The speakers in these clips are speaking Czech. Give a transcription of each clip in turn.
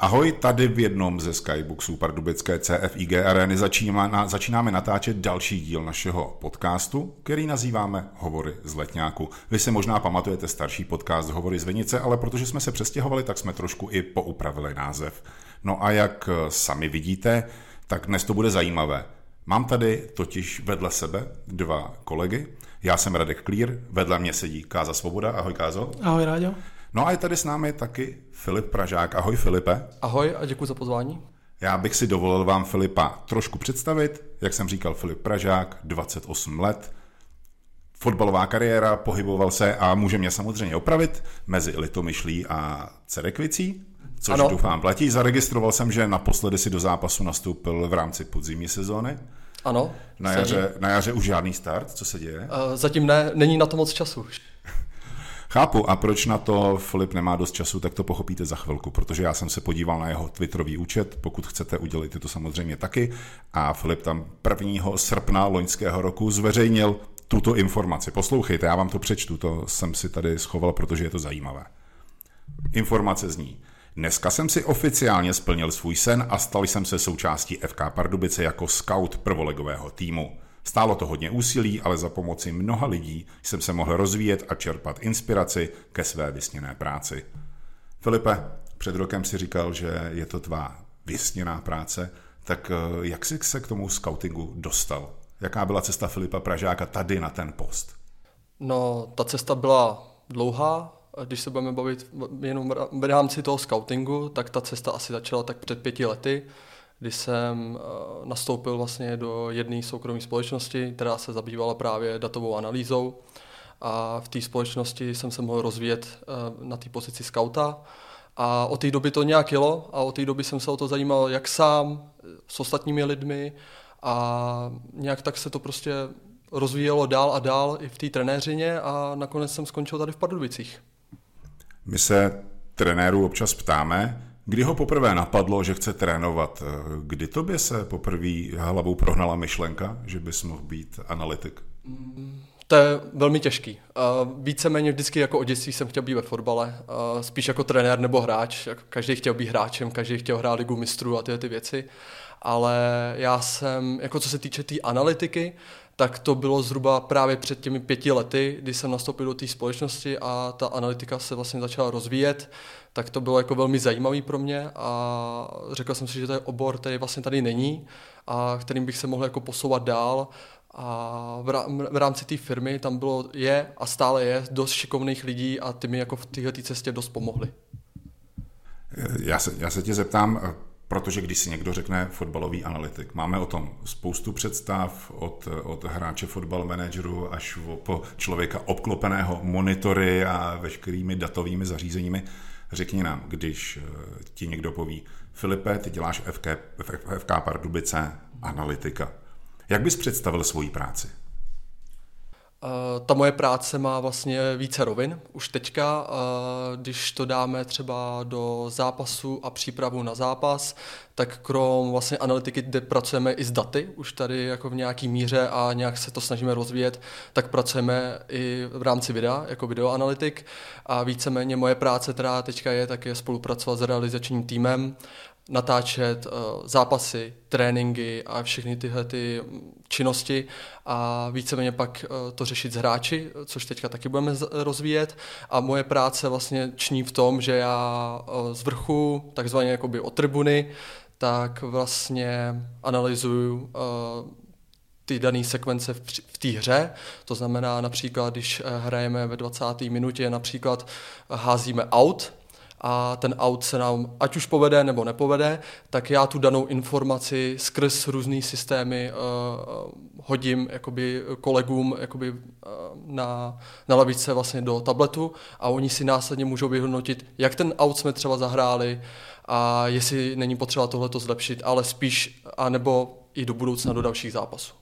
Ahoj, tady v jednom ze Skyboxů pardubické CFIG arény začínáme, začínáme natáčet další díl našeho podcastu, který nazýváme Hovory z Letňáku. Vy si možná pamatujete starší podcast Hovory z Venice, ale protože jsme se přestěhovali, tak jsme trošku i poupravili název. No a jak sami vidíte, tak dnes to bude zajímavé. Mám tady totiž vedle sebe dva kolegy. Já jsem Radek Klír, vedle mě sedí Káza Svoboda. Ahoj Kázo. Ahoj Ráďo. No a je tady s námi taky Filip Pražák. Ahoj Filipe. Ahoj a děkuji za pozvání. Já bych si dovolil vám Filipa trošku představit. Jak jsem říkal, Filip Pražák, 28 let, fotbalová kariéra, pohyboval se a může mě samozřejmě opravit mezi Litomyšlí a Cerekvicí, což ano. doufám platí. Zaregistroval jsem, že naposledy si do zápasu nastoupil v rámci podzimní sezóny. Ano. Na jaře, na jaře už žádný start, co se děje? Uh, zatím ne, není na to moc času. Chápu, a proč na to Filip nemá dost času, tak to pochopíte za chvilku, protože já jsem se podíval na jeho Twitterový účet, pokud chcete, udělit to samozřejmě taky. A Filip tam 1. srpna loňského roku zveřejnil tuto informaci. Poslouchejte, já vám to přečtu, to jsem si tady schoval, protože je to zajímavé. Informace zní. Dneska jsem si oficiálně splnil svůj sen a stal jsem se součástí FK Pardubice jako scout prvolegového týmu. Stálo to hodně úsilí, ale za pomoci mnoha lidí jsem se mohl rozvíjet a čerpat inspiraci ke své vysněné práci. Filipe, před rokem si říkal, že je to tvá vysněná práce, tak eh, jak jsi se k tomu scoutingu dostal? Jaká byla cesta Filipa Pražáka tady na ten post? No, ta cesta byla dlouhá. Když se budeme bavit jenom v rámci toho scoutingu, tak ta cesta asi začala tak před pěti lety kdy jsem eh, nastoupil vlastně do jedné soukromé společnosti, která se zabývala právě datovou analýzou. A v té společnosti jsem se mohl rozvíjet eh, na té pozici skauta. A od té doby to nějak jelo a od té doby jsem se o to zajímal jak sám, s ostatními lidmi. A nějak tak se to prostě rozvíjelo dál a dál i v té trenéřině a nakonec jsem skončil tady v Pardubicích. My se trenérů občas ptáme, Kdy ho poprvé napadlo, že chce trénovat? Kdy tobě se poprvé hlavou prohnala myšlenka, že bys mohl být analytik? To je velmi těžký. Víceméně vždycky jako od dětství jsem chtěl být ve fotbale, spíš jako trenér nebo hráč. Každý chtěl být hráčem, každý chtěl hrát ligu mistrů a tyhle ty věci. Ale já jsem, jako co se týče té tý analytiky, tak to bylo zhruba právě před těmi pěti lety, kdy jsem nastoupil do té společnosti a ta analytika se vlastně začala rozvíjet, tak to bylo jako velmi zajímavý pro mě a řekl jsem si, že to je obor, který vlastně tady není a kterým bych se mohl jako posouvat dál a v rámci té firmy tam bylo, je a stále je dost šikovných lidí a ty mi jako v této cestě dost pomohli. Já se, já se tě zeptám, Protože když si někdo řekne fotbalový analytik, máme o tom spoustu představ od, od hráče fotbal manageru až po člověka obklopeného monitory a veškerými datovými zařízeními. Řekni nám, když eh, ti někdo poví, Filipe, ty děláš FK, FK Pardubice analytika. Jak bys představil svoji práci? Uh, ta moje práce má vlastně více rovin. Už teďka, uh, když to dáme třeba do zápasu a přípravu na zápas, tak krom vlastně analytiky, kde pracujeme i s daty, už tady jako v nějaký míře a nějak se to snažíme rozvíjet, tak pracujeme i v rámci videa, jako videoanalytik. A víceméně moje práce, která teďka je, tak je spolupracovat s realizačním týmem natáčet uh, zápasy, tréninky a všechny tyhle ty činnosti a víceméně pak uh, to řešit s hráči, což teďka taky budeme rozvíjet. A moje práce vlastně ční v tom, že já uh, z vrchu, takzvaně jakoby od tribuny, tak vlastně analyzuju ty dané sekvence v, v té hře. To znamená například, když hrajeme ve 20. minutě, například házíme out, a ten aut se nám ať už povede nebo nepovede, tak já tu danou informaci skrz různé systémy uh, hodím jakoby kolegům jakoby, uh, na, na lavice vlastně do tabletu a oni si následně můžou vyhodnotit, jak ten aut jsme třeba zahráli a jestli není potřeba tohleto zlepšit, ale spíš, anebo i do budoucna do dalších zápasů.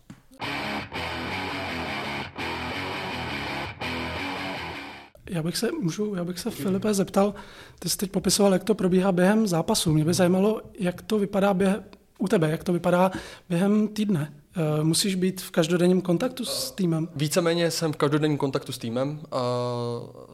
Já bych se, můžu, já bych se Filipe zeptal, ty jsi teď popisoval, jak to probíhá během zápasu. Mě by zajímalo, jak to vypadá během, u tebe, jak to vypadá během týdne. Eh, musíš být v každodenním kontaktu s týmem? Víceméně jsem v každodenním kontaktu s týmem.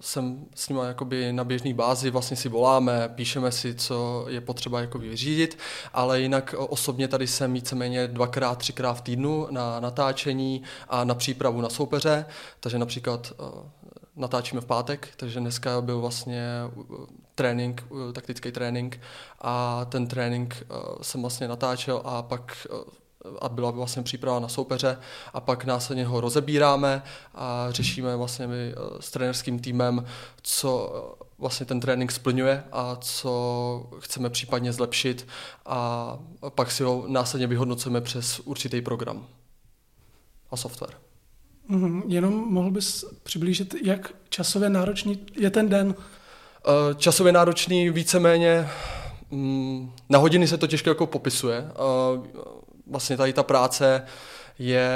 Jsem s nimi jakoby na běžné bázi, vlastně si voláme, píšeme si, co je potřeba jako vyřídit, ale jinak osobně tady jsem víceméně dvakrát, třikrát v týdnu na natáčení a na přípravu na soupeře, takže například natáčíme v pátek, takže dneska byl vlastně trénink, taktický trénink a ten trénink jsem vlastně natáčel a pak a byla vlastně příprava na soupeře a pak následně ho rozebíráme a řešíme vlastně my s trenerským týmem, co vlastně ten trénink splňuje a co chceme případně zlepšit a pak si ho následně vyhodnocujeme přes určitý program a software. Mm, jenom mohl bys přiblížit, jak časově náročný je ten den? Eh, časově náročný víceméně, mm, na hodiny se to těžko jako popisuje. Eh, vlastně tady ta práce je,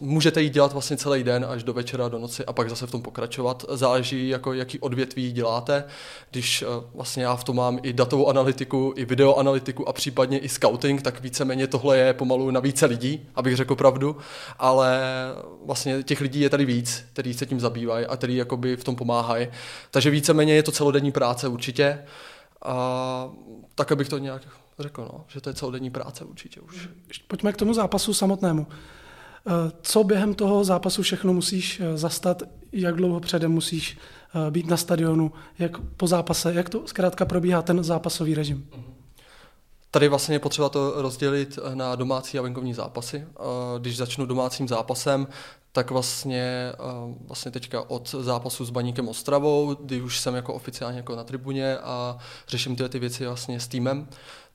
můžete jí dělat vlastně celý den až do večera, do noci a pak zase v tom pokračovat. Záleží, jako jaký odvětví děláte. Když eh, vlastně já v tom mám i datovou analytiku, i videoanalytiku a případně i scouting, tak víceméně tohle je pomalu na více lidí, abych řekl pravdu, ale vlastně těch lidí je tady víc, kteří se tím zabývají a kteří jakoby v tom pomáhají. Takže víceméně je to celodenní práce určitě. A tak, abych to nějak řekl, no, že to je celodenní práce určitě už. Pojďme k tomu zápasu samotnému. Eh, co během toho zápasu všechno musíš eh, zastat, jak dlouho předem musíš eh, být na stadionu, jak po zápase, jak to zkrátka probíhá ten zápasový režim? Tady vlastně je potřeba to rozdělit na domácí a venkovní zápasy. Když začnu domácím zápasem, tak vlastně, vlastně teďka od zápasu s Baníkem Ostravou, kdy už jsem jako oficiálně jako na tribuně a řeším tyhle ty věci vlastně s týmem,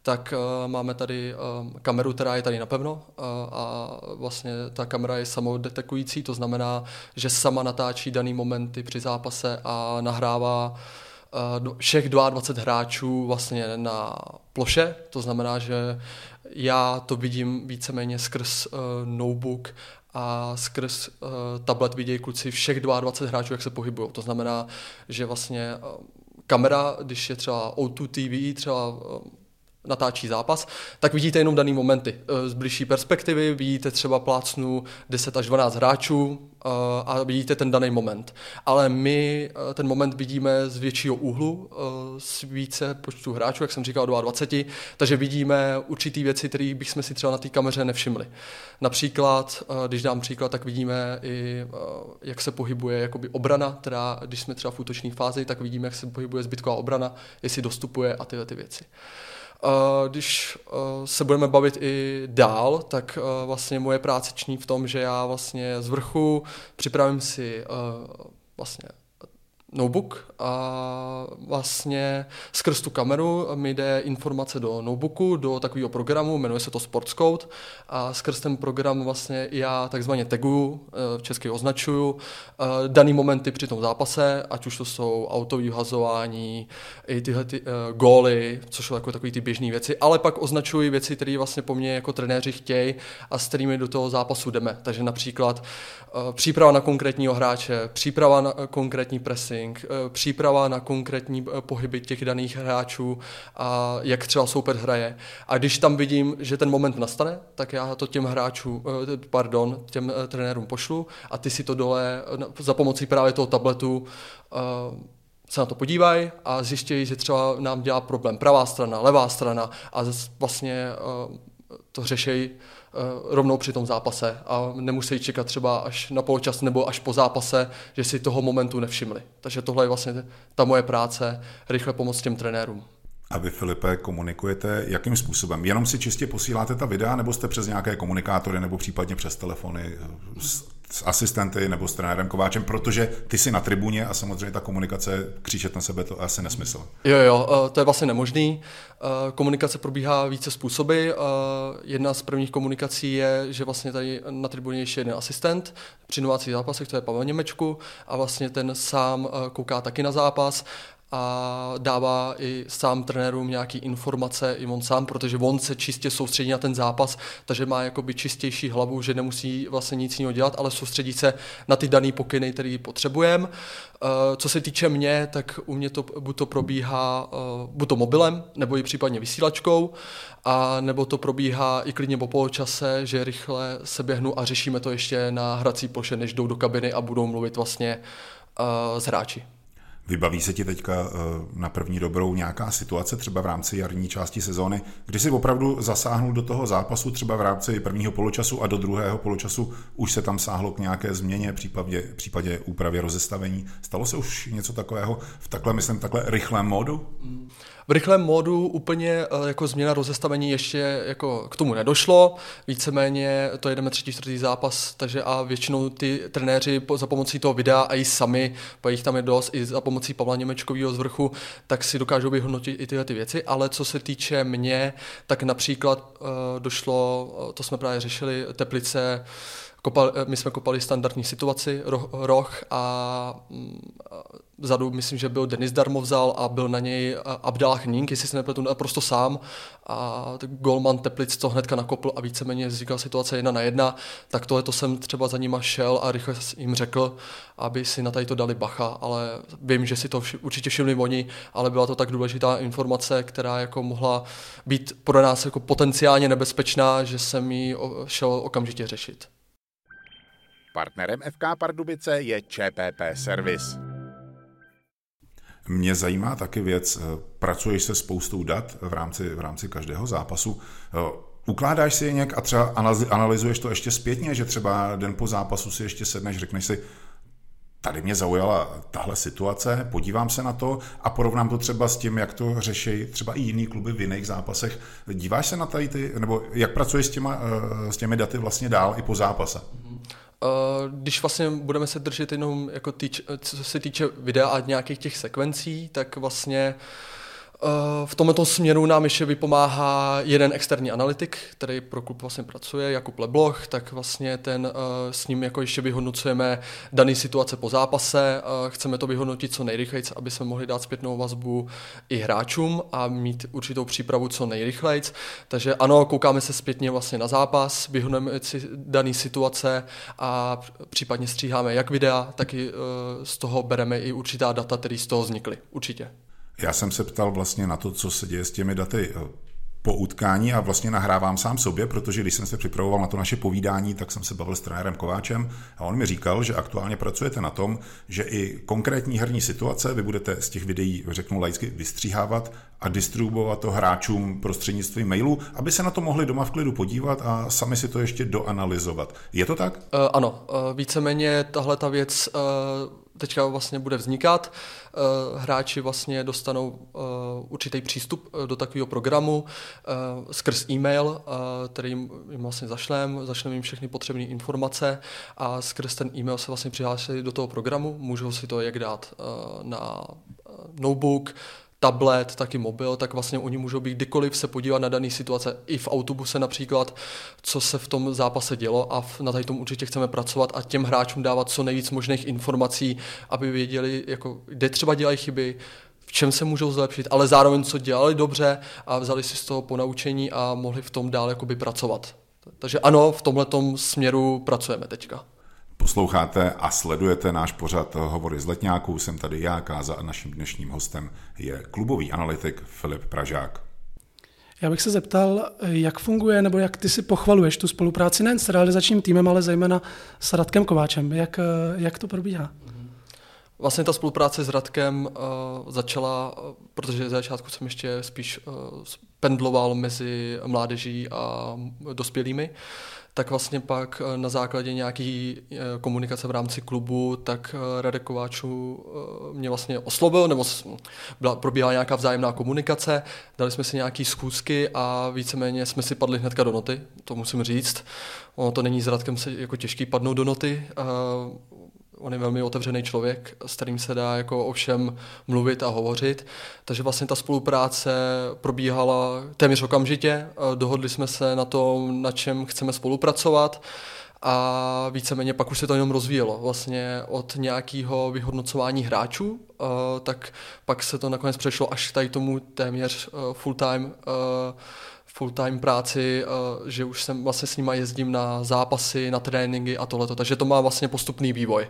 tak uh, máme tady uh, kameru, která je tady napevno uh, a vlastně ta kamera je samodetekující, to znamená, že sama natáčí daný momenty při zápase a nahrává uh, všech 22 hráčů vlastně na ploše, to znamená, že já to vidím víceméně skrz uh, notebook a skrz uh, tablet vidějí kluci všech 22 hráčů, jak se pohybují. To znamená, že vlastně uh, kamera, když je třeba O2 TV, třeba uh, natáčí zápas, tak vidíte jenom daný momenty. Eh, z blížší perspektivy vidíte třeba plácnu 10 až 12 hráčů eh, a vidíte ten daný moment. Ale my eh, ten moment vidíme z většího úhlu, z více počtu hráčů, jak jsem říkal, 22, takže vidíme určitý věci, které bychom si třeba na té kameře nevšimli. Například, když dám příklad, tak vidíme i, jak se pohybuje jakoby obrana, teda když jsme třeba v útočné fázi, tak vidíme, jak se pohybuje zbytková obrana, jestli dostupuje a tyhle ty věci. Když se budeme bavit i dál, tak vlastně moje práce v tom, že já vlastně z vrchu připravím si vlastně notebook a vlastně skrz tu kameru mi jde informace do notebooku, do takového programu, jmenuje se to Sportscode a skrz ten program vlastně já takzvaně taguju, eh, v česky označuju eh, daný momenty při tom zápase, ať už to jsou autový hazování, i tyhle ty, uh, góly, což jsou jako takové ty běžné věci, ale pak označuji věci, které vlastně po mně jako trenéři chtějí a s kterými do toho zápasu jdeme. Takže například uh, příprava na konkrétního hráče, příprava na konkrétní pressing, trénink, eh, příprava na konkrétní eh, pohyby těch daných hráčů a jak třeba soupeř hraje. A když tam vidím, že ten moment nastane, tak já to těm hráčům, eh, pardon, těm trenérům pošlu a ty si to dole za pomocí právě toho tabletu se na to podívají a zjištějí, že třeba nám dělá problém pravá strana, levá strana a vlastně to řešejí rovnou při tom zápase a nemusí čekat třeba až na poločas nebo až po zápase, že si toho momentu nevšimli. Takže tohle je vlastně ta moje práce, rychle pomoct těm trenérům. A vy, Filipe, komunikujete jakým způsobem? Jenom si čistě posíláte ta videa, nebo jste přes nějaké komunikátory, nebo případně přes telefony s, s asistenty nebo s trenérem Kováčem, protože ty jsi na tribuně a samozřejmě ta komunikace křičet na sebe to asi nesmysl. Jo, jo, to je vlastně nemožný. Komunikace probíhá více způsoby. Jedna z prvních komunikací je, že vlastně tady na tribuně je ještě jeden asistent při novácích zápasech, to je Pavel Němečku a vlastně ten sám kouká taky na zápas a dává i sám trenérům nějaký informace, i on sám, protože on se čistě soustředí na ten zápas, takže má jakoby čistější hlavu, že nemusí vlastně nic jiného dělat, ale soustředí se na ty dané pokyny, které potřebujeme. Eh, co se týče mě, tak u mě to buď to probíhá eh, buď to mobilem, nebo i případně vysílačkou, a nebo to probíhá i klidně po poločase, že rychle se běhnu a řešíme to ještě na hrací ploše, než jdou do kabiny a budou mluvit vlastně s hráči. Vybaví se ti teďka eh, na první dobrou nějaká situace, třeba v rámci jarní části sezóny, kdy si opravdu zasáhnul do toho zápasu, třeba v rámci prvního poločasu a do druhého poločasu už se tam sáhlo k nějaké změně, případě, případě úpravě rozestavení. Stalo se už něco takového v takhle, myslím, takhle rychlém módu? Mm. V rychlém módu úplně eh, jako změna rozestavení ještě jako k tomu nedošlo. Víceméně to jedeme třetí, čtvrtý zápas, takže a většinou ty trenéři za pomocí toho videa a i sami, po jich tam je dost, i za pomocí Pavla Němečkového z vrchu, tak si dokážou vyhodnotit i tyhle ty věci. Ale co se týče mě, tak například uh, došlo, to jsme právě řešili, Teplice, Kopal, my jsme kopali standardní situaci, roh, roh a, mm, a vzadu myslím, že byl Denis Darmovzal a byl na něj Abdal Hník, jestli se nepletu, naprosto sám. A Golman Teplic to hnedka nakopl a víceméně vznikla situace jedna na jedna, tak tohle to jsem třeba za nima šel a rychle jim řekl, aby si na tady to dali bacha, ale vím, že si to vši, určitě všimli oni, ale byla to tak důležitá informace, která jako mohla být pro nás jako potenciálně nebezpečná, že jsem ji šel okamžitě řešit. Partnerem FK Pardubice je ČPP Service. Mě zajímá taky věc, eh, pracuješ se spoustou dat v rámci, v rámci každého zápasu. Eh, ukládáš si je nějak a třeba analyzuješ to ještě zpětně, že třeba den po zápasu si ještě sedneš, řekneš si, tady mě zaujala tahle situace, podívám se na to a porovnám to třeba s tím, jak to řeší třeba i jiný kluby v jiných zápasech. Díváš se na tady ty, nebo jak pracuješ s, těma, eh, s těmi daty vlastně dál i po zápase? Mm-hmm. Eh, když vlastně budeme se držet jenom jako týč, co se týče videa a nějakých těch sekvencí, tak vlastně uh, v tomto směru nám ještě vypomáhá jeden externí analytik, který pro klub vlastně pracuje, Jakub Lebloch, tak vlastně ten eh, s ním jako ještě vyhodnocujeme dané situace po zápase, eh, chceme to vyhodnotit co nejrychleji, aby jsme mohli dát zpětnou vazbu i hráčům a mít určitou přípravu co nejrychleji. Takže ano, koukáme se zpětně vlastně na zápas, vyhodneme si dané situace a případně stříháme jak videa, tak i z toho bereme i určitá data, které z toho vznikly. Určitě. Já jsem se ptal vlastně na to, co se děje s těmi daty eh, po utkání a vlastně nahrávám sám sobě, protože když jsem se připravoval na to naše povídání, tak jsem se bavil s trenérem Kováčem a on mi říkal, že aktuálně pracujete na tom, že i konkrétní herní situace vy budete z těch videí, řeknu laicky, vystříhávat a distribuovat to hráčům prostřednictvím mailu, aby se na to mohli doma v klidu podívat a sami si to ještě doanalyzovat. Je to tak? Uh, ano, uh, víceméně tahle ta věc uh teďka vlastně bude vznikat. Eh, hráči vlastně dostanou eh, určitý přístup eh, do takového programu skrz e-mail, který jim vlastně zašlem, zašlem jim všechny potřebné informace a skrz ten e-mail se vlastně přihlásí do toho programu, můžou si to jak dát na notebook, tablet, taky mobil, tak vlastně oni můžou být kdykoliv se podívat na dané situace, i v autobuse například, co se v tom zápase dělo a na tady tom určitě chceme pracovat a těm hráčům dávat co nejvíc možných informací, aby věděli, jako, kde třeba dělají chyby, v čem se můžou zlepšit, ale zároveň co dělali dobře a vzali si z toho ponaučení a mohli v tom dál jakoby pracovat. Takže ano, v tomhle směru pracujeme teďka. Posloucháte a sledujete náš pořad Hovory z letňáků. Jsem tady já, Káza, a naším dnešním hostem je klubový analytik Filip Pražák. Já bych se zeptal, jak funguje, nebo jak ty si pochvaluješ tu spolupráci nejen s realizačním týmem, ale zejména s Radkem Kováčem. Jak, jak to probíhá? Vlastně ta spolupráce s Radkem uh, začala, protože z začátku jsem ještě spíš uh, pendloval mezi mládeží a dospělými, tak vlastně pak eh, na základě nějaký eh, komunikace v rámci klubu, tak eh, Radek Kováčů mě vlastně oslovil, nebo byla, probíhala nějaká vzájemná komunikace, dali jsme si nějaký schůzky a víceméně jsme si padli hnedka do noty, to musím říct. Ono to není s Radkem se jako těžký padnout do noty, on je velmi otevřený člověk, s kterým se dá jako o všem mluvit a hovořit. Takže vlastně ta spolupráce probíhala téměř okamžitě. Dohodli jsme se na tom, na čem chceme spolupracovat a víceméně pak už se to jenom rozvíjelo. Vlastně od nějakého vyhodnocování hráčů, uh, tak pak se to nakonec přešlo až k tady tomu téměř uh, full-time full-time práci, že už jsem vlastně s nima jezdím na zápasy, na tréninky a tohleto, takže to má vlastně postupný vývoj.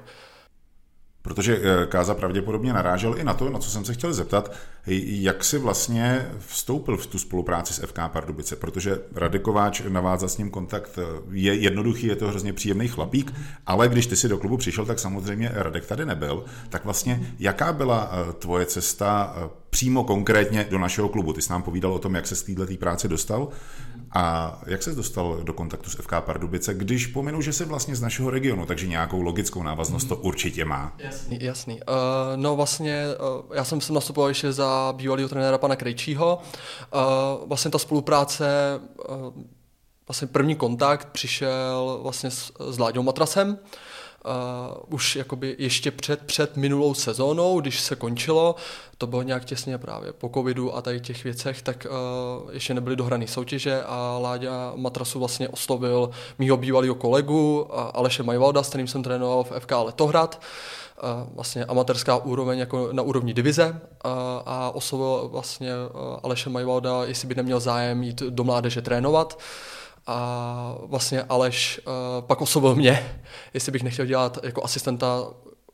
Protože eh, Káza pravděpodobně narážel i na to, na co jsem se chtěl zeptat, jak si vlastně vstoupil v tu spolupráci s FK Pardubice, protože Radikováč navázat s ním kontakt eh, je jednoduchý, je to hrozně příjemný chlapík, ale když ty si do klubu přišel, tak samozřejmě Radek tady nebyl. Tak vlastně jaká byla eh, tvoje cesta přímo konkrétně do našeho klubu? Ty jsi nám povídal o tom, jak se z této práce dostal a jak se dostal do kontaktu s FK Pardubice, když pominu, že se vlastně z našeho regionu, takže nějakou logickou návaznost to určitě má. Jasný, jasný. Uh, no vlastně, uh, já jsem sem nastupoval ještě za bývalého trenéra pana Krejčího. Uh, vlastně ta spolupráce uh, vlastně první kontakt přišel vlastně s, s Láďou Matrasem, uh, už jakoby ještě před, před minulou sezónou, když se končilo, to bylo nějak těsně právě po covidu a tady těch věcech, tak uh, ještě nebyly dohrané soutěže a Láďa Matrasu vlastně oslovil mýho bývalého kolegu uh, Aleše Majvalda, s kterým jsem trénoval v FK Letohrad, uh, vlastně amatérská úroveň jako na úrovni divize uh, a oslovil vlastně uh, Aleše Majvalda, jestli by neměl zájem jít do mládeže trénovat. Uh, a vlastně Aleš uh, pak oslovil mě, jestli bych nechtěl dělat jako asistenta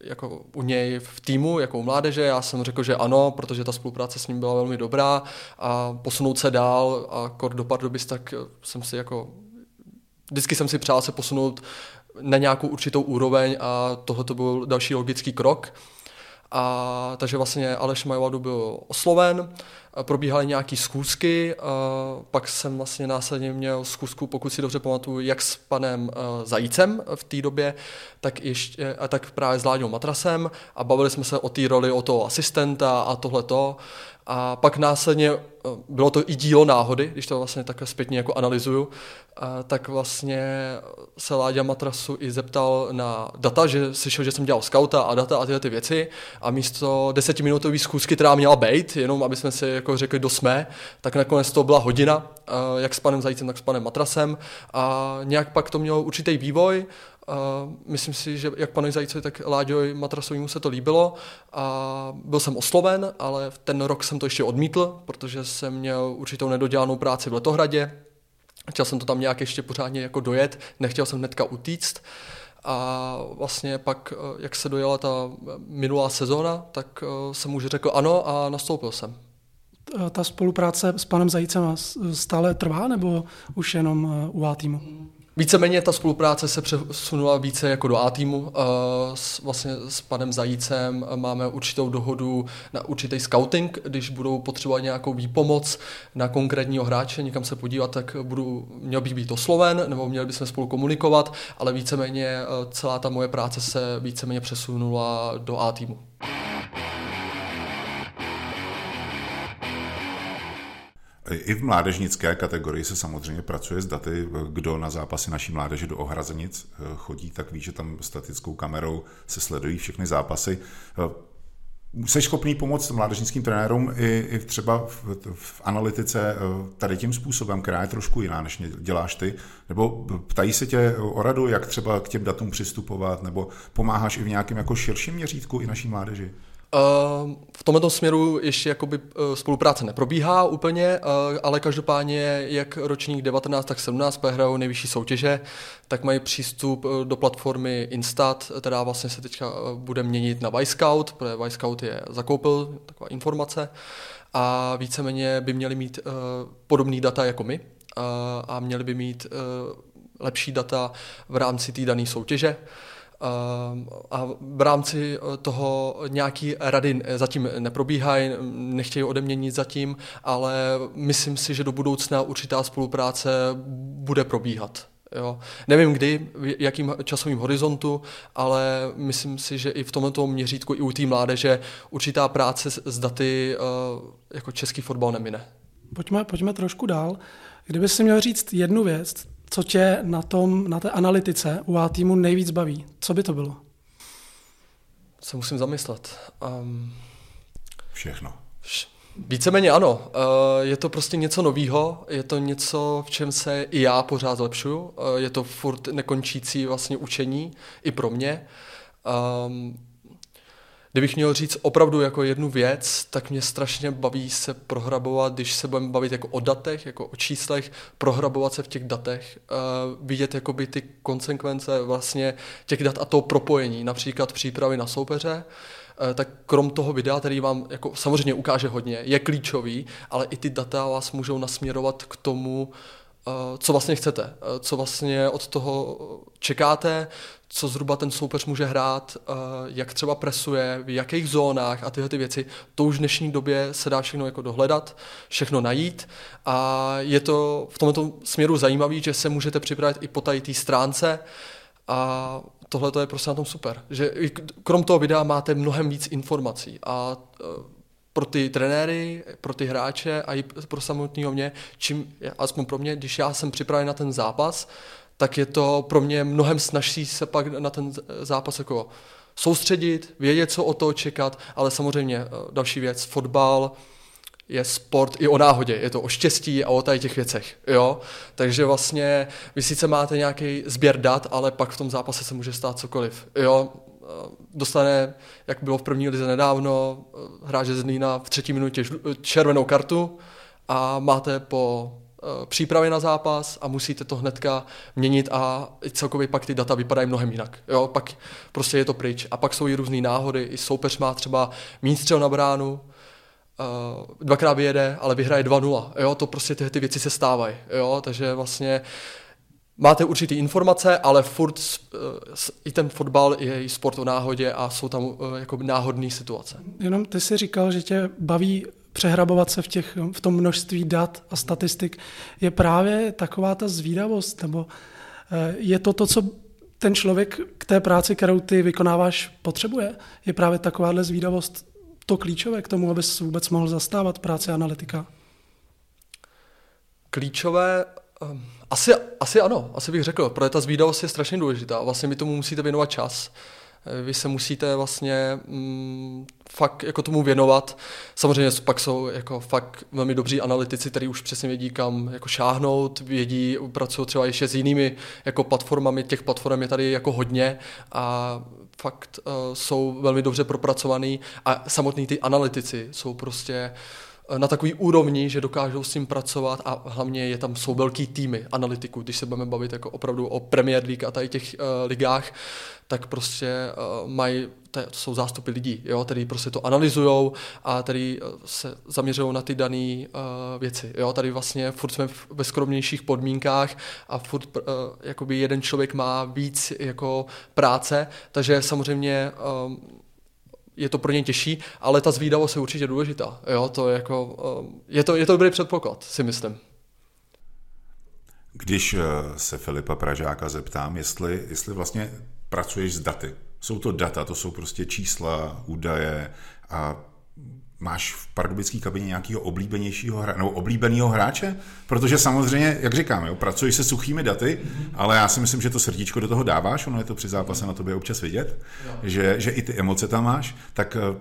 jako u něj v týmu, jako u mládeže. Já jsem řekl, že ano, protože ta spolupráce s ním byla velmi dobrá a posunout se dál a kor do Pardubic, tak jsem si jako vždycky jsem si přál se posunout na nějakou určitou úroveň a tohle to byl další logický krok. A takže vlastně Aleš Majvadu byl osloven, probíhaly nějaké schůzky, pak jsem vlastně následně měl schůzku, pokud si dobře pamatuju, jak s panem Zajícem v té době, tak, ještě, tak právě s Láďou Matrasem a bavili jsme se o té roli, o toho asistenta a tohleto. A pak následně eh, bylo to i dílo náhody, když to vlastně takhle zpětně jako analyzuju, tak vlastně se Láďa Matrasu i zeptal na data, že slyšel, že jsem dělal skauta a data a tyhle ty věci. A místo desetiminutové schůzky, která měla být, jenom aby jsme si jako řekli, kdo jsme, tak nakonec to byla hodina, eh, jak s panem Zajícem, tak s panem Matrasem. A nějak pak to mělo určitý vývoj, Uh, myslím si, že jak panu Zajícovi, tak Láďovi Matrasovému se to líbilo a byl jsem osloven, ale v ten rok jsem to ještě odmítl, protože jsem měl určitou nedodělanou práci v Letohradě. Chtěl jsem to tam nějak ještě pořádně jako dojet, nechtěl jsem hnedka utíct. A vlastně pak, eh, jak se dojela ta minulá sezóna, tak eh, jsem už řekl ano a nastoupil jsem. Ta spolupráce s panem Zajícem stále trvá, nebo už jenom u A týmu? Víceméně ta spolupráce se přesunula více jako do A týmu. S, vlastně s panem Zajícem máme určitou dohodu na určitý scouting, když budou potřebovat nějakou výpomoc na konkrétního hráče, někam se podívat, tak budu, měl bych být osloven, nebo měli bychom spolu komunikovat, ale víceméně e, celá ta moje práce se víceméně přesunula do A I v mládežnické kategorii se samozřejmě pracuje s daty. Kdo na zápasy naší mládeže do Ohrazenic eh, chodí, tak ví, že tam statickou kamerou se sledují všechny zápasy. Eh, jsi schopný pomoct mládežnickým trenérům i, i třeba v, v analytice eh, tady tím způsobem, která je trošku jiná, než děláš ty? Nebo ptají se tě o radu, jak třeba k těm datům přistupovat, nebo pomáháš i v nějakém jako širším měřítku i naší mládeži? Uh, v tomto směru ještě jakoby uh, spolupráce neprobíhá úplně, uh, ale každopádně jak ročník 19, tak 17 hrajou nejvyšší soutěže, tak mají přístup do platformy Instat, která vlastně se teďka bude měnit na Vyscout, protože Vyscout je zakoupil, taková informace, a víceméně by měli mít podobný data jako my a měli by mít lepší data v rámci té dané soutěže. Ehm, a v rámci eh, toho nějaký rady zatím neprobíhají, nechtějí ode mě nic zatím, ale myslím si, že do budoucna určitá spolupráce bude probíhat. Jo. Nevím kdy, v jakým časovým horizontu, ale myslím si, že i v tomto měřítku, i u té mládeže, určitá práce s daty eh, jako český fotbal nemine. Pojďme, pojďme trošku dál. Kdyby si měl říct jednu věc, co tě na, tom, na té analytice u A týmu nejvíc baví? Co by to bylo? Se musím zamyslet. Um, Všechno. Vš- Víceméně ano. Eh, je to prostě něco novýho, je to něco, v čem se i já pořád zlepšuju. Eh, je to furt nekončící vlastně učení i pro mě. Kdybych měl říct opravdu jako jednu věc, tak mě strašně baví se prohrabovat, když se budeme bavit jako o datech, jako o číslech, prohrabovat se v těch datech, uh, vidět jakoby ty konsekvence vlastně těch dat a toho propojení, například přípravy na soupeře, uh, tak krom toho videa, který vám jako samozřejmě ukáže hodně, je klíčový, ale i ty data vás můžou nasměrovat k tomu, Eh, co vlastně chcete, eh, co vlastně od toho čekáte, co zhruba ten soupeř může hrát, eh, jak třeba presuje, v jakých zónách? A tyhle ty věci. To už v dnešní době se dá všechno jako dohledat, všechno najít. A je to v tomto směru zajímavé, že se můžete připravit i po tady té stránce. A tohle to je prostě na tom super, že krom toho videa máte mnohem víc informací. A pro ty trenéry, pro ty hráče a i pro samotného mě, čím, aspoň pro mě, když já jsem připraven na ten zápas, tak je to pro mě mnohem snažší se pak na ten zápas jako soustředit, vědět, co o toho čekat, ale samozřejmě eh, další věc, fotbal je sport i o náhodě, je to o štěstí a o tady těch věcech, jo, takže vlastně vy sice máte nějaký sběr dat, ale pak v tom zápase se může stát cokoliv, jo, dostane, jak bylo v první lize nedávno, hráč z Zlína v třetí minutě červenou kartu a máte po eh, přípravě na zápas a musíte to hnedka měnit a celkově pak ty data vypadají mnohem jinak. Jo, pak prostě je to pryč. A pak jsou i různé náhody. I soupeř má třeba méně střel na bránu, uh, dvakrát vyjede, ale vyhraje 2-0. Jo, to prostě ty, ty věci se stávají. Jo, takže vlastně máte určitý informace, ale furt uh, i ten fotbal je i sport o náhodě a jsou tam uh, jako náhodné situace. Jenom ty si říkal, že tě baví přehrabovat se v, těch, v tom množství dat a statistik. Je právě taková ta zvídavost, nebo uh, je to to, co ten člověk k té práci, kterou ty vykonáváš, potřebuje? Je právě takováhle zvídavost to klíčové k tomu, abys vůbec mohl zastávat práci analytika? Klíčové... Um asi, asi ano, asi bych řekl, protože ta zvídavost je strašně důležitá. Vlastně mi tomu musíte věnovat čas. Eh, vy se musíte vlastně mm, fakt jako tomu věnovat. Samozřejmě pak jsou jako fakt velmi dobří analytici, kteří už přesně vědí, kam jako šáhnout, vědí, pracují třeba ještě s jinými jako platformami, těch platform je tady jako hodně a fakt uh, jsou velmi dobře propracovaný a samotní ty analytici jsou prostě uh, na takový úrovni, že dokážou s tím pracovat a hlavně je tam jsou velký týmy analytiků, když se budeme bavit jako opravdu o Premier League a tady těch uh, ligách, tak prostě uh, mají, to jsou zástupy lidí, jo, který prostě to analyzujou a tady uh, se zaměřují na ty dané uh, věci. Jo. Tady vlastně furt jsme ve skromnějších podmínkách a furt uh, jakoby jeden člověk má víc jako práce, takže samozřejmě uh, je to pro ně těžší, ale ta zvídavost je určitě důležitá. Jo, to je, jako, eh, je, to, je to dobrý předpoklad, si myslím. Když eh, se Filipa Pražáka zeptám, jestli, jestli vlastně pracuješ s daty. Jsou to data, to jsou prostě čísla, údaje a máš v pardubické kabině nějakého oblíbenějšího hra, nebo oblíbeného hráče? Protože samozřejmě, jak říkám, jo, pracuješ se suchými daty, mm-hmm. ale já si myslím, že to srdíčko do toho dáváš, ono je to při zápase na tobě občas vidět, že, že i ty emoce tam máš, tak eh,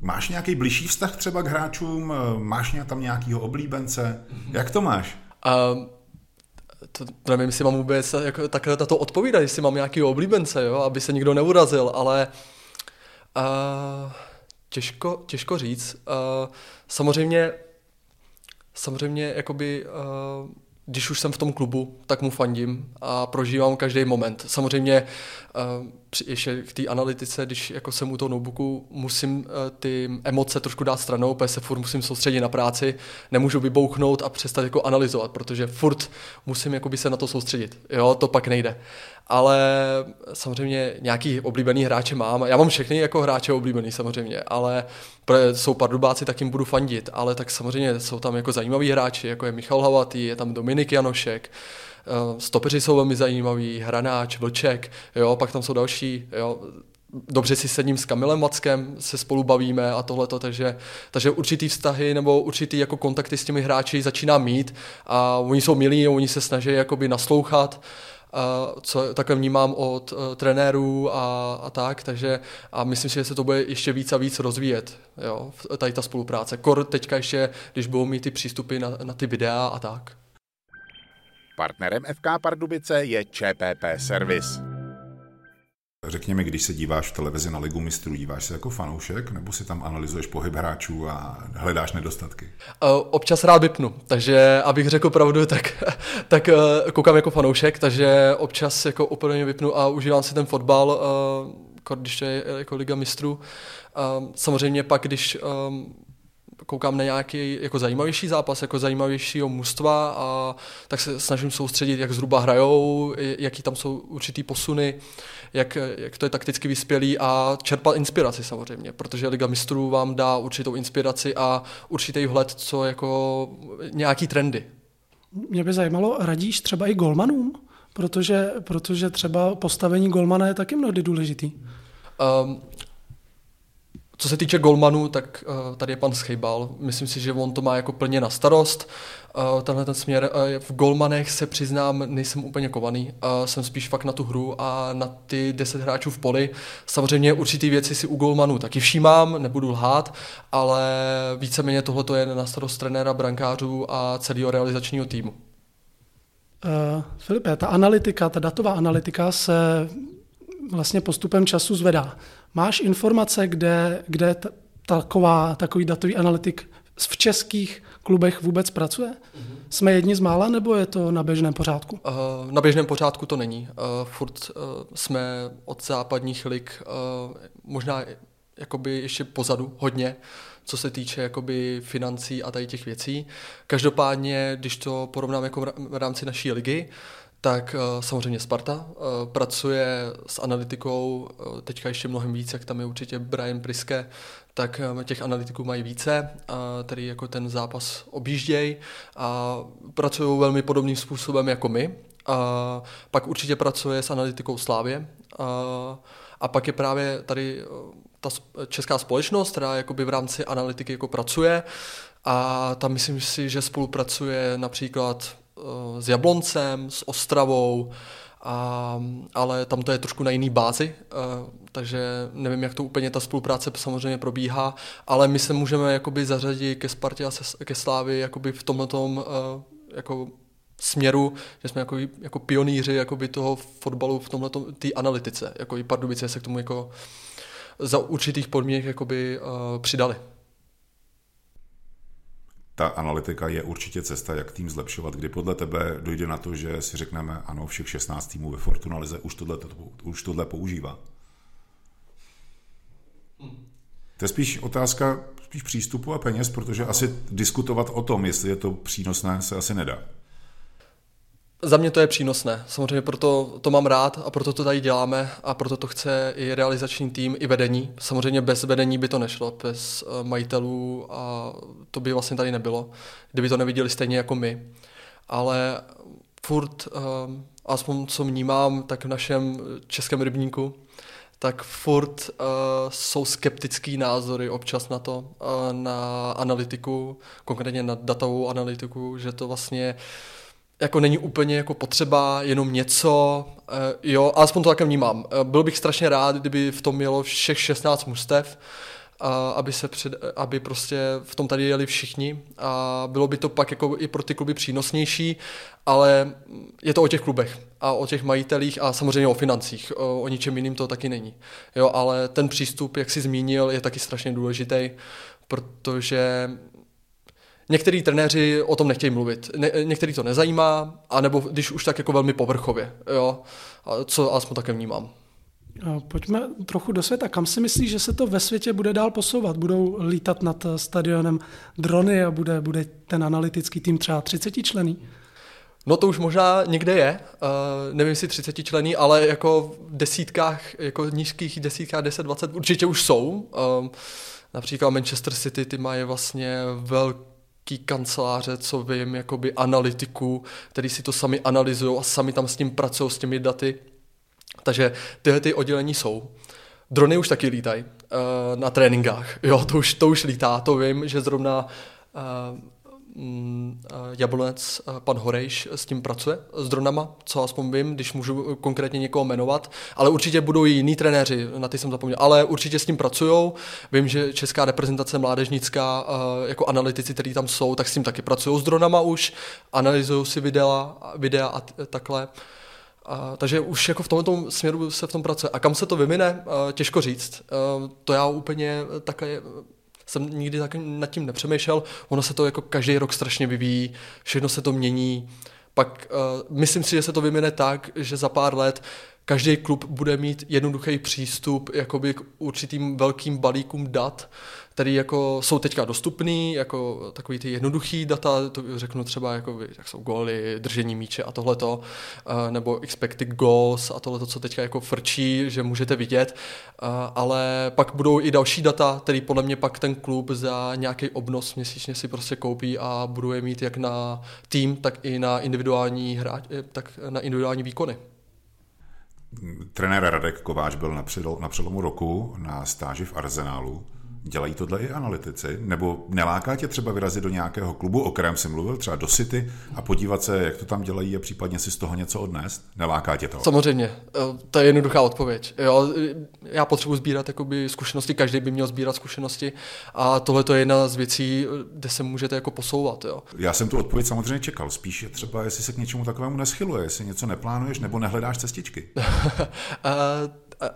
máš nějaký blížší vztah třeba k hráčům, eh, máš tam nějakého oblíbence, mm-hmm. jak to máš? Um... To, to nevím, jestli mám vůbec jako, takhle to odpovídat, jestli mám nějaký oblíbence, jo, aby se nikdo neurazil, ale uh, Těžko, těžko říct. Uh, samozřejmě, samozřejmě, jakoby, uh, když už jsem v tom klubu, tak mu fandím a prožívám každý moment. Samozřejmě ještě k té analytice, když jako jsem u toho notebooku, musím uh, ty emoce trošku dát stranou, protože se furt musím soustředit na práci, nemůžu vybouchnout a přestat jako analyzovat, protože furt musím jakoby se na to soustředit. Jo, to pak nejde ale samozřejmě nějaký oblíbený hráče mám. Já mám všechny jako hráče oblíbený samozřejmě, ale jsou pardubáci, tak jim budu fandit, ale tak samozřejmě jsou tam jako zajímaví hráči, jako je Michal Havatý, je tam Dominik Janošek, eh, stopeři jsou velmi zajímaví, Hranáč, Vlček, jo, pak tam jsou další, jo, dobře si sedím s Kamilem Mackem, se spolu bavíme a tohleto, takže, takže určitý vztahy nebo určitý jako kontakty s těmi hráči začíná mít a oni jsou milí, oni se snaží jakoby naslouchat co takhle vnímám od uh, trenérů a, a tak, takže a myslím si, že se to bude ještě víc a víc rozvíjet, jo, tady ta spolupráce. Kor teďka ještě, když budou mít ty přístupy na, na ty videa a tak. Partnerem FK Pardubice je ČPP Service. Řekněme, když se díváš v televizi na Ligu mistrů, díváš se jako fanoušek, nebo si tam analyzuješ pohyb hráčů a hledáš nedostatky? Uh, občas rád vypnu, takže abych řekl pravdu, tak, tak uh, koukám jako fanoušek, takže občas jako úplně vypnu a užívám si ten fotbal, uh, když je jako Liga mistrů. Samozřejmě pak, když koukám na nějaký jako zajímavější zápas, jako zajímavějšího mužstva a tak se snažím soustředit, jak zhruba hrajou, jaký tam jsou určitý posuny, jak, jak to je takticky vyspělý a čerpat inspiraci samozřejmě, protože Liga mistrů vám dá určitou inspiraci a určitý vhled, co jako nějaký trendy. Mě by zajímalo, radíš třeba i golmanům? Protože, protože třeba postavení golmana je taky mnohdy důležitý. Um, co se týče golmanů, tak uh, tady je pan Schejbal. Myslím si, že on to má jako plně na starost. Uh, tenhle ten směr. Uh, v golmanech se přiznám, nejsem úplně kovaný. Jsem spíš fakt na tu hru a na ty deset hráčů v poli. Samozřejmě určitý věci si u golmanů taky všímám, nebudu lhát, ale víceméně tohle je na starost trenéra, brankářů a celého realizačního týmu. Uh, Filipe, ta analytika, ta datová analytika se vlastně postupem času zvedá. Máš informace, kde, kde taková, takový datový analytik v českých klubech vůbec pracuje? Mm-hmm. Jsme jedni z mála, nebo je to na běžném pořádku? Uh, na běžném pořádku to není. Uh, furt uh, jsme od západních lig uh, možná jakoby ještě pozadu hodně, co se týče jakoby financí a tady těch věcí. Každopádně, když to porovnám jako v rámci naší ligy, tak uh, samozřejmě Sparta uh, pracuje s analytikou, uh, teďka ještě mnohem víc, jak tam je určitě Brian Priske, tak těch analytiků mají více, který jako ten zápas objíždějí a pracují velmi podobným způsobem jako my. Uh, pak určitě pracuje s analytikou Slávě uh, a pak je právě tady ta česká společnost, která jakoby v rámci analytiky jako pracuje a tam myslím si, že spolupracuje například Eh, s Jabloncem, s Ostravou, a, ale tam to je trošku na jiný bázi, takže nevím, jak to úplně ta spolupráce samozřejmě probíhá, ale my se můžeme jakoby zařadit ke Spartě a ke Slávy jakoby v tomhle uh, jako směru, že jsme jako, jako pionýři jakoby toho fotbalu v tomhle té analytice, jako i Pardubice se k tomu jako za určitých podmínek jakoby, uh, přidali ta analytika je určitě cesta, jak tým zlepšovat, kdy podle tebe dojde na to, že si řekneme, ano, všech 16 týmů ve Fortuna Lize už tohle, už tohle používá. To je spíš otázka spíš přístupu a peněz, protože asi diskutovat o tom, jestli je to přínosné, se asi nedá. Za mě to je přínosné. Samozřejmě proto to mám rád a proto to tady děláme a proto to chce i realizační tým, i vedení. Samozřejmě bez vedení by to nešlo, bez eh, majitelů a to by vlastně tady nebylo, kdyby to neviděli stejně jako my. Ale furt, eh, aspoň co vnímám, tak v našem českém rybníku, tak furt uh, jsou skeptický názory občas na to, uh, na analytiku, konkrétně na datovou analytiku, že to vlastně uh, jako není úplně jako potřeba jenom něco, uh, jo, alespoň to také vnímám. Uh, byl bych strašně rád, kdyby v tom mělo všech 16 mustev, uh, aby, se před, aby prostě v tom tady jeli všichni a bylo by to pak jako i pro ty kluby přínosnější, ale je to o těch klubech a o těch majitelích a samozřejmě o financích, o, o ničem jiným to taky není. Jo, ale ten přístup, jak jsi zmínil, je taky strašně důležitý, protože Některý trenéři o tom nechtějí mluvit, ne, některý to nezajímá, anebo když už tak jako velmi povrchově, jo, co aspoň také vnímám. Pojďme trochu do světa. Kam si myslíš, že se to ve světě bude dál posouvat? Budou lítat nad stadionem drony a bude, bude ten analytický tým třeba 30 člený? No to už možná někde je, uh, nevím si 30 člený, ale jako v desítkách, jako nízkých desítkách 10-20 určitě už jsou. Uh, například Manchester City, ty mají vlastně velký kanceláře, co vím, jakoby analytiků, který si to sami analyzují a sami tam s tím pracují, s těmi daty. Takže tyhle ty oddělení jsou. Drony už taky lítají uh, na tréninkách. Jo, to už, to už lítá, to vím, že zrovna uh, Jablonec, pan Horejš s tím pracuje, s dronama, co aspoň vím, když můžu konkrétně někoho jmenovat, ale určitě budou i jiní trenéři, na ty jsem zapomněl, ale určitě s tím pracují. Vím, že česká reprezentace mládežnická, jako analytici, kteří tam jsou, tak s tím taky pracují s dronama už, analyzují si videa, videa a takhle. A, takže už jako v tomto směru se v tom pracuje. A kam se to vymine, těžko říct. To já úplně také jsem nikdy tak nad tím nepřemýšlel. Ono se to jako každý rok strašně vyvíjí, všechno se to mění. Pak uh, myslím si, že se to vymine tak, že za pár let každý klub bude mít jednoduchý přístup jakoby k určitým velkým balíkům dat, které jako jsou teďka dostupný, jako takový ty jednoduchý data, to řeknu třeba, jako, jak jsou góly, držení míče a tohleto, eh, nebo expected goals a tohleto, co teďka jako frčí, že můžete vidět, eh, ale pak budou i další data, který podle mě pak ten klub za nějaký obnos měsíčně si prostě koupí a budou je mít jak na tým, tak i na individuální hráč, eh, tak na individuální výkony. Trenér Radek Kováč byl na přelomu roku na stáži v Arsenálu. Dělají tohle i analytici? Nebo neláká tě třeba vyrazit do nějakého klubu, o kterém jsi mluvil, třeba do City a podívat se, jak to tam dělají a případně si z toho něco odnést? Neláká tě to? Samozřejmě, eh, to je jednoduchá odpověď. Jo, já potřebuji sbírat jakoby, zkušenosti, každý by měl sbírat zkušenosti a tohle je jedna z věcí, kde se můžete jako posouvat. Jo. Já jsem tu odpověď samozřejmě čekal, spíš je třeba, jestli se k něčemu takovému neschyluje, jestli něco neplánuješ nebo nehledáš cestičky. Eh,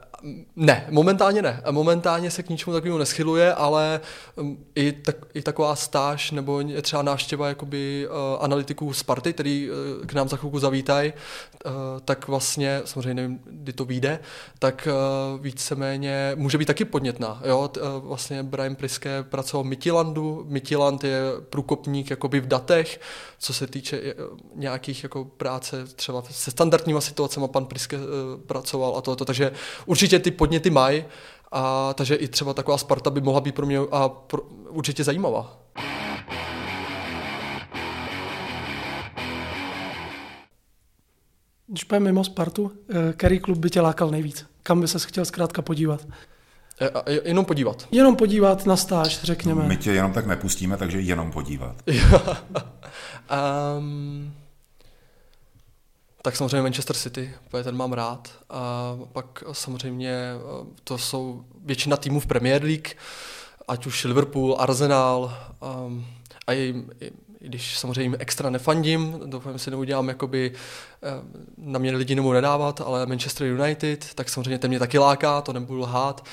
ne, momentálně ne. Momentálně se k ničemu takovému neschyluje, ale um, i, tak, i taková stáž nebo třeba návštěva jakoby, uh, analytiků Sparty, který uh, k nám za chvilku zavítají, uh, tak vlastně, samozřejmě nevím, kdy to vyjde, tak uh, víceméně může být taky podnětná. Jo? T, uh, vlastně Brian Priske pracoval v Mitilandu, Mitiland je průkopník jakoby v datech, co se týče uh, nějakých jako práce třeba se standardníma situacemi, pan Priske uh, pracoval a to, takže určitě ty podněty mají, a takže i třeba taková Sparta by mohla být pro mě a pro, určitě zajímavá. Když půjdeme mimo Spartu, eh, který klub by tě lákal nejvíc? Kam by se chtěl zkrátka podívat? E, jenom podívat. Jenom podívat na stáž, řekněme. My tě jenom tak nepustíme, takže jenom podívat. um, tak samozřejmě Manchester City, protože ten mám rád. A pak samozřejmě eh, to jsou většina týmů v Premier League, ať už Liverpool, Arsenal, um, a i, i, i když samozřejmě extra nefandím, doufám, si neudělám, jakoby eh, na mě lidi nemůžu nedávat, ale Manchester United, tak samozřejmě ten mě taky láká, to nebudu lhát.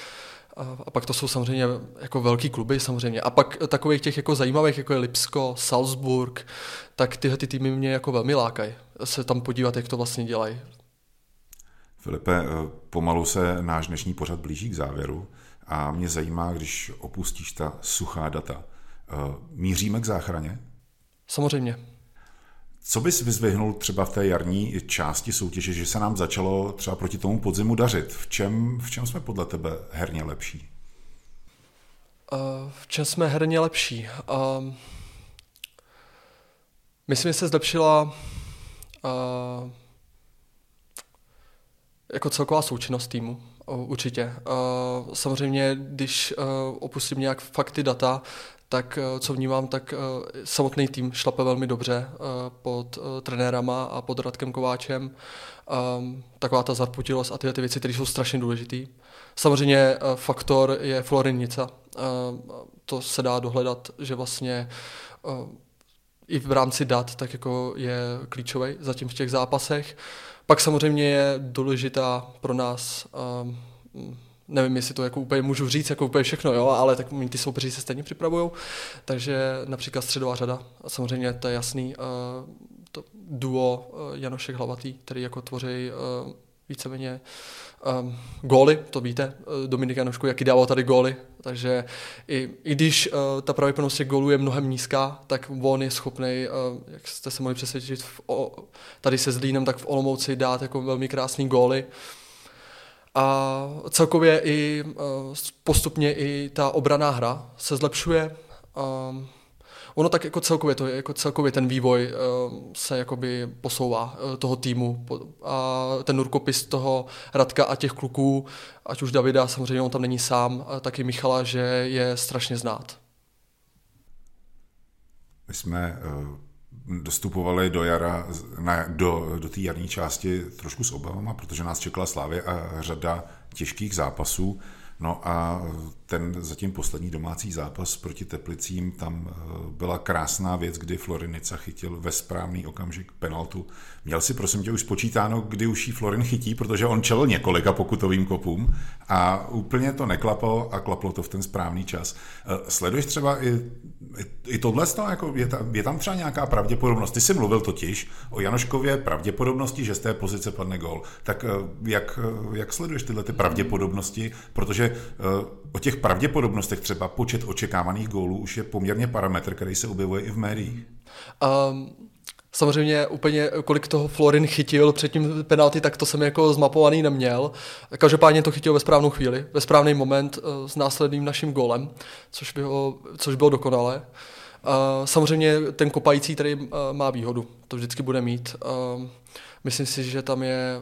A pak to jsou samozřejmě jako velký kluby samozřejmě. A pak takových těch jako zajímavých, jako je Lipsko, Salzburg, tak tyhle ty týmy mě jako velmi lákají. Se tam podívat, jak to vlastně dělají. Filipe, eh, pomalu se náš dnešní pořad blíží k závěru a mě zajímá, když opustíš ta suchá data. Eh, míříme k záchraně? Samozřejmě. Co bys vyzvihnul třeba v té jarní části soutěže, že se nám začalo třeba proti tomu podzimu dařit? V čem, v čem jsme podle tebe herně lepší? Uh, v čem jsme herně lepší? Myslím, že se zlepšila uh, jako celková součinnost týmu. Určitě. Samozřejmě, když opustím nějak fakty data, tak eh, co vnímám, tak eh, samotný tým šlape velmi dobře pod trenérama a pod Radkem Kováčem. Taková ta zarputilost a tyhle ty věci, které jsou strašně důležité. Samozřejmě faktor je Florinica. To se dá dohledat, že vlastně i v rámci dat tak jako je klíčový zatím v těch zápasech. Pak samozřejmě je důležitá pro nás ehm, nevím, jestli to jako úplně můžu říct, jako úplně všechno, jo, ale tak ty soupeři se stejně připravují, takže například středová řada, samozřejmě to je jasný, uh, to duo uh, Janošek Hlavatý, který jako tvoří uh, víceméně um, góly, to víte, Dominik Janošku, jaký dával tady góly, takže i, i když uh, ta pravděpodobnost těch gólů je mnohem nízká, tak on je schopný, uh, jak jste se mohli přesvědčit, v, o, tady se Zlínem, tak v Olomouci dát jako velmi krásný góly. Uh, a celkově i eh, postupně i ta obraná hra se zlepšuje. Ono tak jako celkově, to je, jako celkově ten vývoj eh, se jakoby posouvá eh, toho týmu a ten rukopis toho Radka a těch kluků, ať už Davida, samozřejmě on tam není sám, taky Michala, že je strašně znát. My jsme dostupovali do jara, na, do, do té jarní části trošku s obavama, protože nás čekala Slávě a řada těžkých zápasů. No a ten zatím poslední domácí zápas proti Teplicím, tam eh, byla krásná věc, kdy Florinica chytil ve správný okamžik penaltu. Měl si prosím tě už spočítáno, kdy už jí Florin chytí, protože on čelil několika pokutovým kopům a úplně to neklapalo a klaplo to v ten správný čas. Eh, sleduješ třeba i, i, i tohle, jako je, tam, je tam třeba nějaká pravděpodobnost? Ty jsi mluvil totiž o Janoškově pravděpodobnosti, že z té pozice padne gol. Tak eh, jak, jak sleduješ tyhle ty pravděpodobnosti? Protože o těch pravděpodobnostech třeba počet očekávaných gólů už je poměrně parametr, který se objevuje i v médiích. Um, Samozřejmě úplně kolik toho Florin chytil před tím penalty, tak to jsem jako zmapovaný neměl. Každopádně to chytil ve správnou chvíli, ve správný moment eh, s následným naším golem, což bylo, což bylo dokonalé. Samozřejmě ten kopající tady eh, má výhodu, to vždycky bude mít. Myslím si, že tam je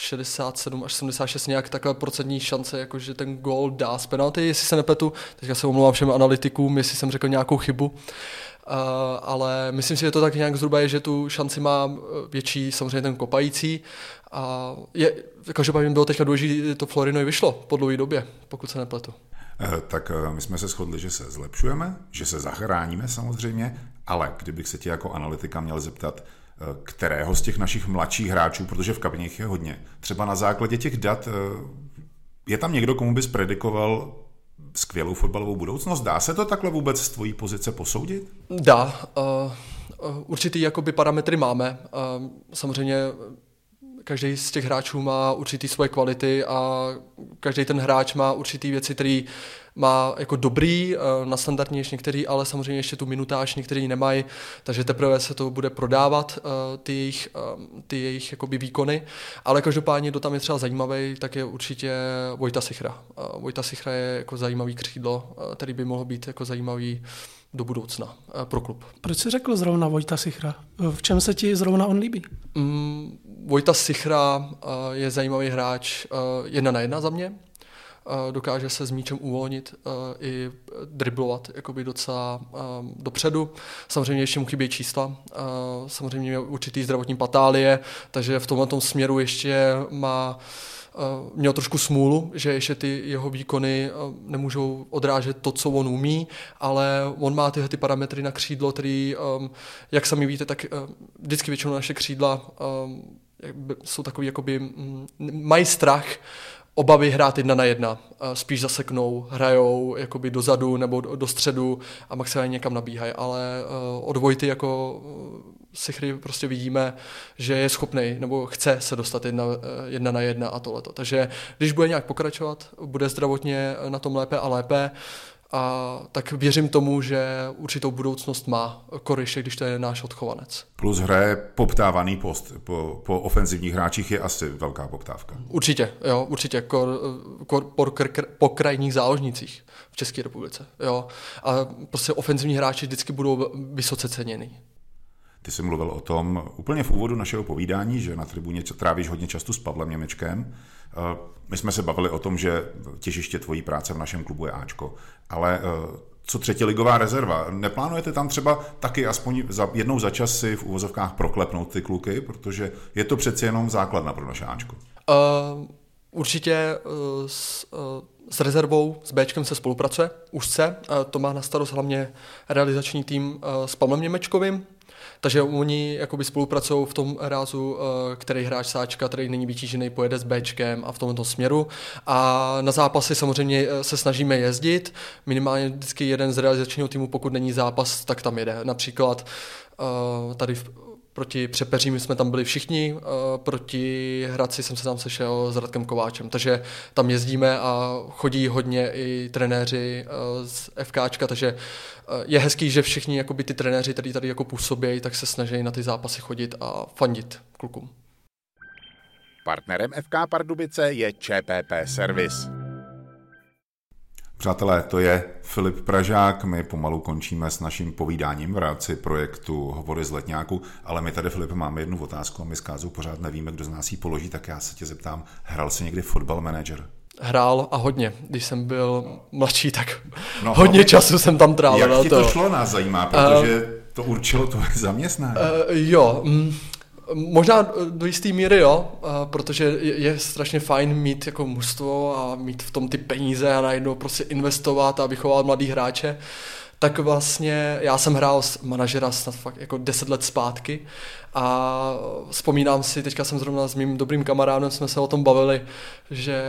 67 až 76 nějak takové procentní šance, jako že ten gol dá z penalty, jestli se nepletu. Teďka se omlouvám všem analytikům, jestli jsem řekl nějakou chybu. Uh, ale myslím si, že to tak nějak zhruba je, že tu šanci má eh, větší samozřejmě ten kopající. A je, každopádně bylo teďka důležité, to Florinovi vyšlo po dlouhé době, pokud se nepletu. Eh, tak my jsme se shodli, že se zlepšujeme, že se zachráníme samozřejmě, ale kdybych se tě jako analytika měl zeptat, kterého z těch našich mladších hráčů, protože v kabině je hodně, třeba na základě těch dat, eh, je tam někdo, komu bys predikoval skvělou fotbalovou budoucnost? Dá se to takhle vůbec z tvojí pozice posoudit? Dá. Uh, určitý jakoby parametry máme. Uh, samozřejmě každý z těch hráčů má určitý svoje kvality a každý ten hráč má určitý věci, které má jako dobrý, eh, na standardní ještě některý, ale samozřejmě ještě tu minutáž některý nemají, takže teprve se to bude prodávat, eh, ty jejich, eh, ty jejich jakoby výkony, ale každopádně, kdo tam je třeba zajímavý, tak je určitě Vojta Sichra. Vojta Sichra je jako zajímavý křídlo, který by mohl být jako zajímavý do budoucna pro klub. Proč jsi řekl zrovna Vojta Sichra? V čem se ti zrovna on líbí? Mm, Vojta Sichra je zajímavý hráč jedna na jedna za mě dokáže se s míčem uvolnit i driblovat jakoby docela dopředu. Samozřejmě ještě mu chybí čísla, samozřejmě určitý zdravotní patálie, takže v tomhle směru ještě má měl trošku smůlu, že ještě ty jeho výkony nemůžou odrážet to, co on umí, ale on má tyhle ty parametry na křídlo, který, jak sami víte, tak vždycky většinou naše křídla jsou takový, jakoby, mají strach obavy hrát jedna na jedna. Spíš zaseknou, hrajou jakoby dozadu nebo do středu a maximálně někam nabíhají, ale eh, od Vojty jako eh, Sichry prostě vidíme, že je schopný nebo chce se dostat jedna, eh, jedna na jedna a tohleto. Takže když bude nějak pokračovat, bude zdravotně na tom lépe a lépe, a tak věřím tomu, že určitou budoucnost má Koryše, když to je náš odchovanec. Plus hraje poptávaný post. Po, po ofenzivních hráčích je asi velká poptávka. Určitě, jo, určitě. Kor, kor, po, kr, po krajních záložnicích v České republice. Jo. A prostě ofenzivní hráči vždycky budou vysoce ceněný. Ty jsi mluvil o tom úplně v úvodu našeho povídání, že na tribuně trávíš hodně často s Pavlem Němečkem. Eh, my jsme se bavili o tom, že těžiště tvojí práce v našem klubu je Ačko, ale eh, co třetí ligová rezerva. Neplánujete tam třeba taky aspoň za, jednou za čas si v uvozovkách proklepnout ty kluky, protože je to přeci jenom základna pro naše Ačko. Uh, určitě uh, s, uh, s rezervou, s Bčkem se spolupracuje, už se. To má na starost hlavně realizační tým s Pavlem Němečkovým, takže oni jakoby spolupracují v tom rázu, eh, který hráč sáčka, který není vytížený, pojede s Bčkem a v tomto směru. A na zápasy samozřejmě eh, se snažíme jezdit. Minimálně vždycky jeden z realizačního týmu, pokud není zápas, tak tam jede. Například eh, tady v proti Přepeřím jsme tam byli všichni, proti Hradci jsem se tam sešel s Radkem Kováčem, takže tam jezdíme a chodí hodně i trenéři z FKčka, takže je hezký, že všichni jakoby, ty trenéři, tady tady jako působí, tak se snaží na ty zápasy chodit a fandit klukům. Partnerem FK Pardubice je ČPP Service. Přátelé, to je Filip Pražák, my pomalu končíme s naším povídáním v rámci projektu Hovory z letňáku, ale my tady, Filip, máme jednu otázku a my s Kázou pořád nevíme, kdo z nás ji položí, tak já se tě zeptám, hrál jsi někdy fotbal manager? hrál a hodně. Když jsem byl mladší, tak no, hodně no, času jsem tam trávil. Jak ti to, to šlo, nás zajímá, protože uh, to určilo tvoje zaměstnání. Uh, jo, mm, Možná do jisté míry jo, protože je strašně fajn mít jako mužstvo a mít v tom ty peníze a najednou prostě investovat a vychovat mladý hráče. Tak vlastně já jsem hrál s manažera snad fakt jako 10 let zpátky a vzpomínám si, teďka jsem zrovna s mým dobrým kamarádem, jsme se o tom bavili, že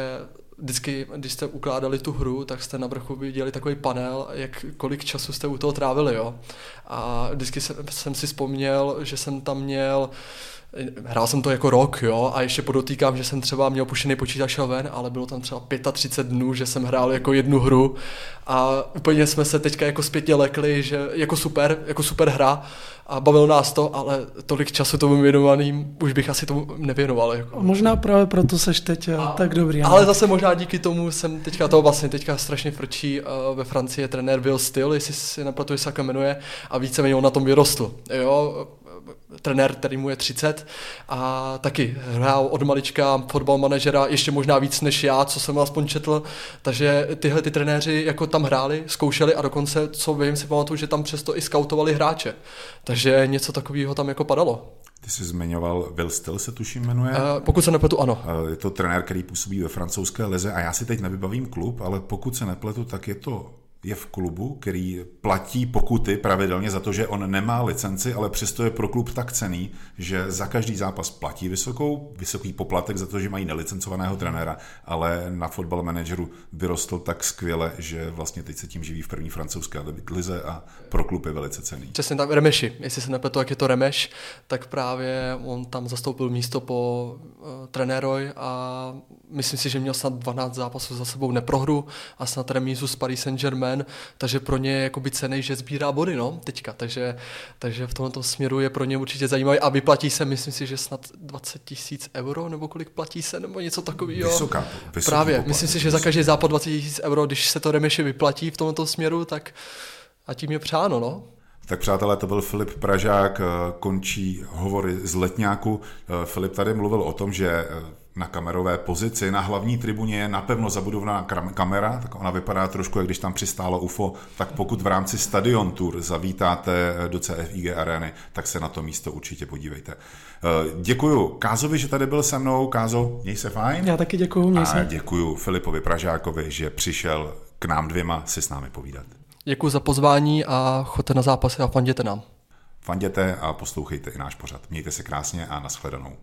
vždycky, když jste ukládali tu hru, tak jste na vrchu viděli takový panel, jak kolik času jste u toho trávili, jo. A vždycky jsem, jsem si vzpomněl, že jsem tam měl Hrál jsem to jako rok, jo, a ještě podotýkám, že jsem třeba měl pušený počítač ven, ale bylo tam třeba 35 dnů, že jsem hrál jako jednu hru a úplně jsme se teďka jako zpětně lekli, že jako super, jako super hra a bavilo nás to, ale tolik času tomu věnovaným už bych asi tomu nevěnoval. Jako. Možná právě proto seš teď a, eh, tak dobrý. Ale zase možná díky tomu jsem teďka to vlastně teďka strašně frčí uh, ve Francii je trenér Will Still, jestli si neplatuje, jak se jmenuje, a víceméně on na tom vyrostl. Jo, trenér, který mu je 30 a taky hrál od malička fotbal manažera ještě možná víc než já, co jsem aspoň četl, takže tyhle ty trenéři jako tam hráli, zkoušeli a dokonce, co vím, si pamatuju, že tam přesto i skautovali hráče. Takže něco takového tam jako padalo. Ty jsi zmiňoval Will Still se tuším jmenuje. Uh, pokud se nepletu, ano. Uh, je to trenér, který působí ve francouzské lize a já si teď nevybavím klub, ale pokud se nepletu, tak je to je v klubu, který platí pokuty pravidelně za to, že on nemá licenci, ale přesto je pro klub tak cený, že za každý zápas platí vysokou, vysoký poplatek za to, že mají nelicencovaného trenéra, ale na fotbal manageru vyrostl tak skvěle, že vlastně teď se tím živí v první francouzské lize a pro klub je velice cený. Přesně tak, Remeši, jestli se nepletu, jak je to Remeš, tak právě on tam zastoupil místo po uh, trenéroj a myslím si, že měl snad 12 zápasů za sebou neprohru a snad remízu s Paris Saint-Germain, takže pro ně je jakoby cený, že sbírá body, no, teďka, takže, takže v tomto směru je pro ně určitě zajímavý a vyplatí se, myslím si, že snad 20 tisíc euro, nebo kolik platí se, nebo něco takového. Vysoká, Právě, poplatek. myslím si, že za každý západ 20 tisíc euro, když se to Remeši vyplatí v tomto směru, tak a tím je přáno, no. Tak přátelé, to byl Filip Pražák, končí hovory z Letňáku. Filip tady mluvil o tom, že na kamerové pozici. Na hlavní tribuně je napevno zabudovaná kamera, tak ona vypadá trošku, jak když tam přistálo UFO, tak pokud v rámci Stadion Tour zavítáte do CFIG arény, tak se na to místo určitě podívejte. Eh, děkuju Kázovi, že tady byl se mnou. Kázo, měj se fajn. Já taky děkuju, měj se. A děkuju Filipovi Pražákovi, že přišel k nám dvěma si s námi povídat. Děkuji za pozvání a choďte na zápasy a fanděte nám. Fanděte a poslouchejte i náš pořad. Mějte se krásně a nashledanou.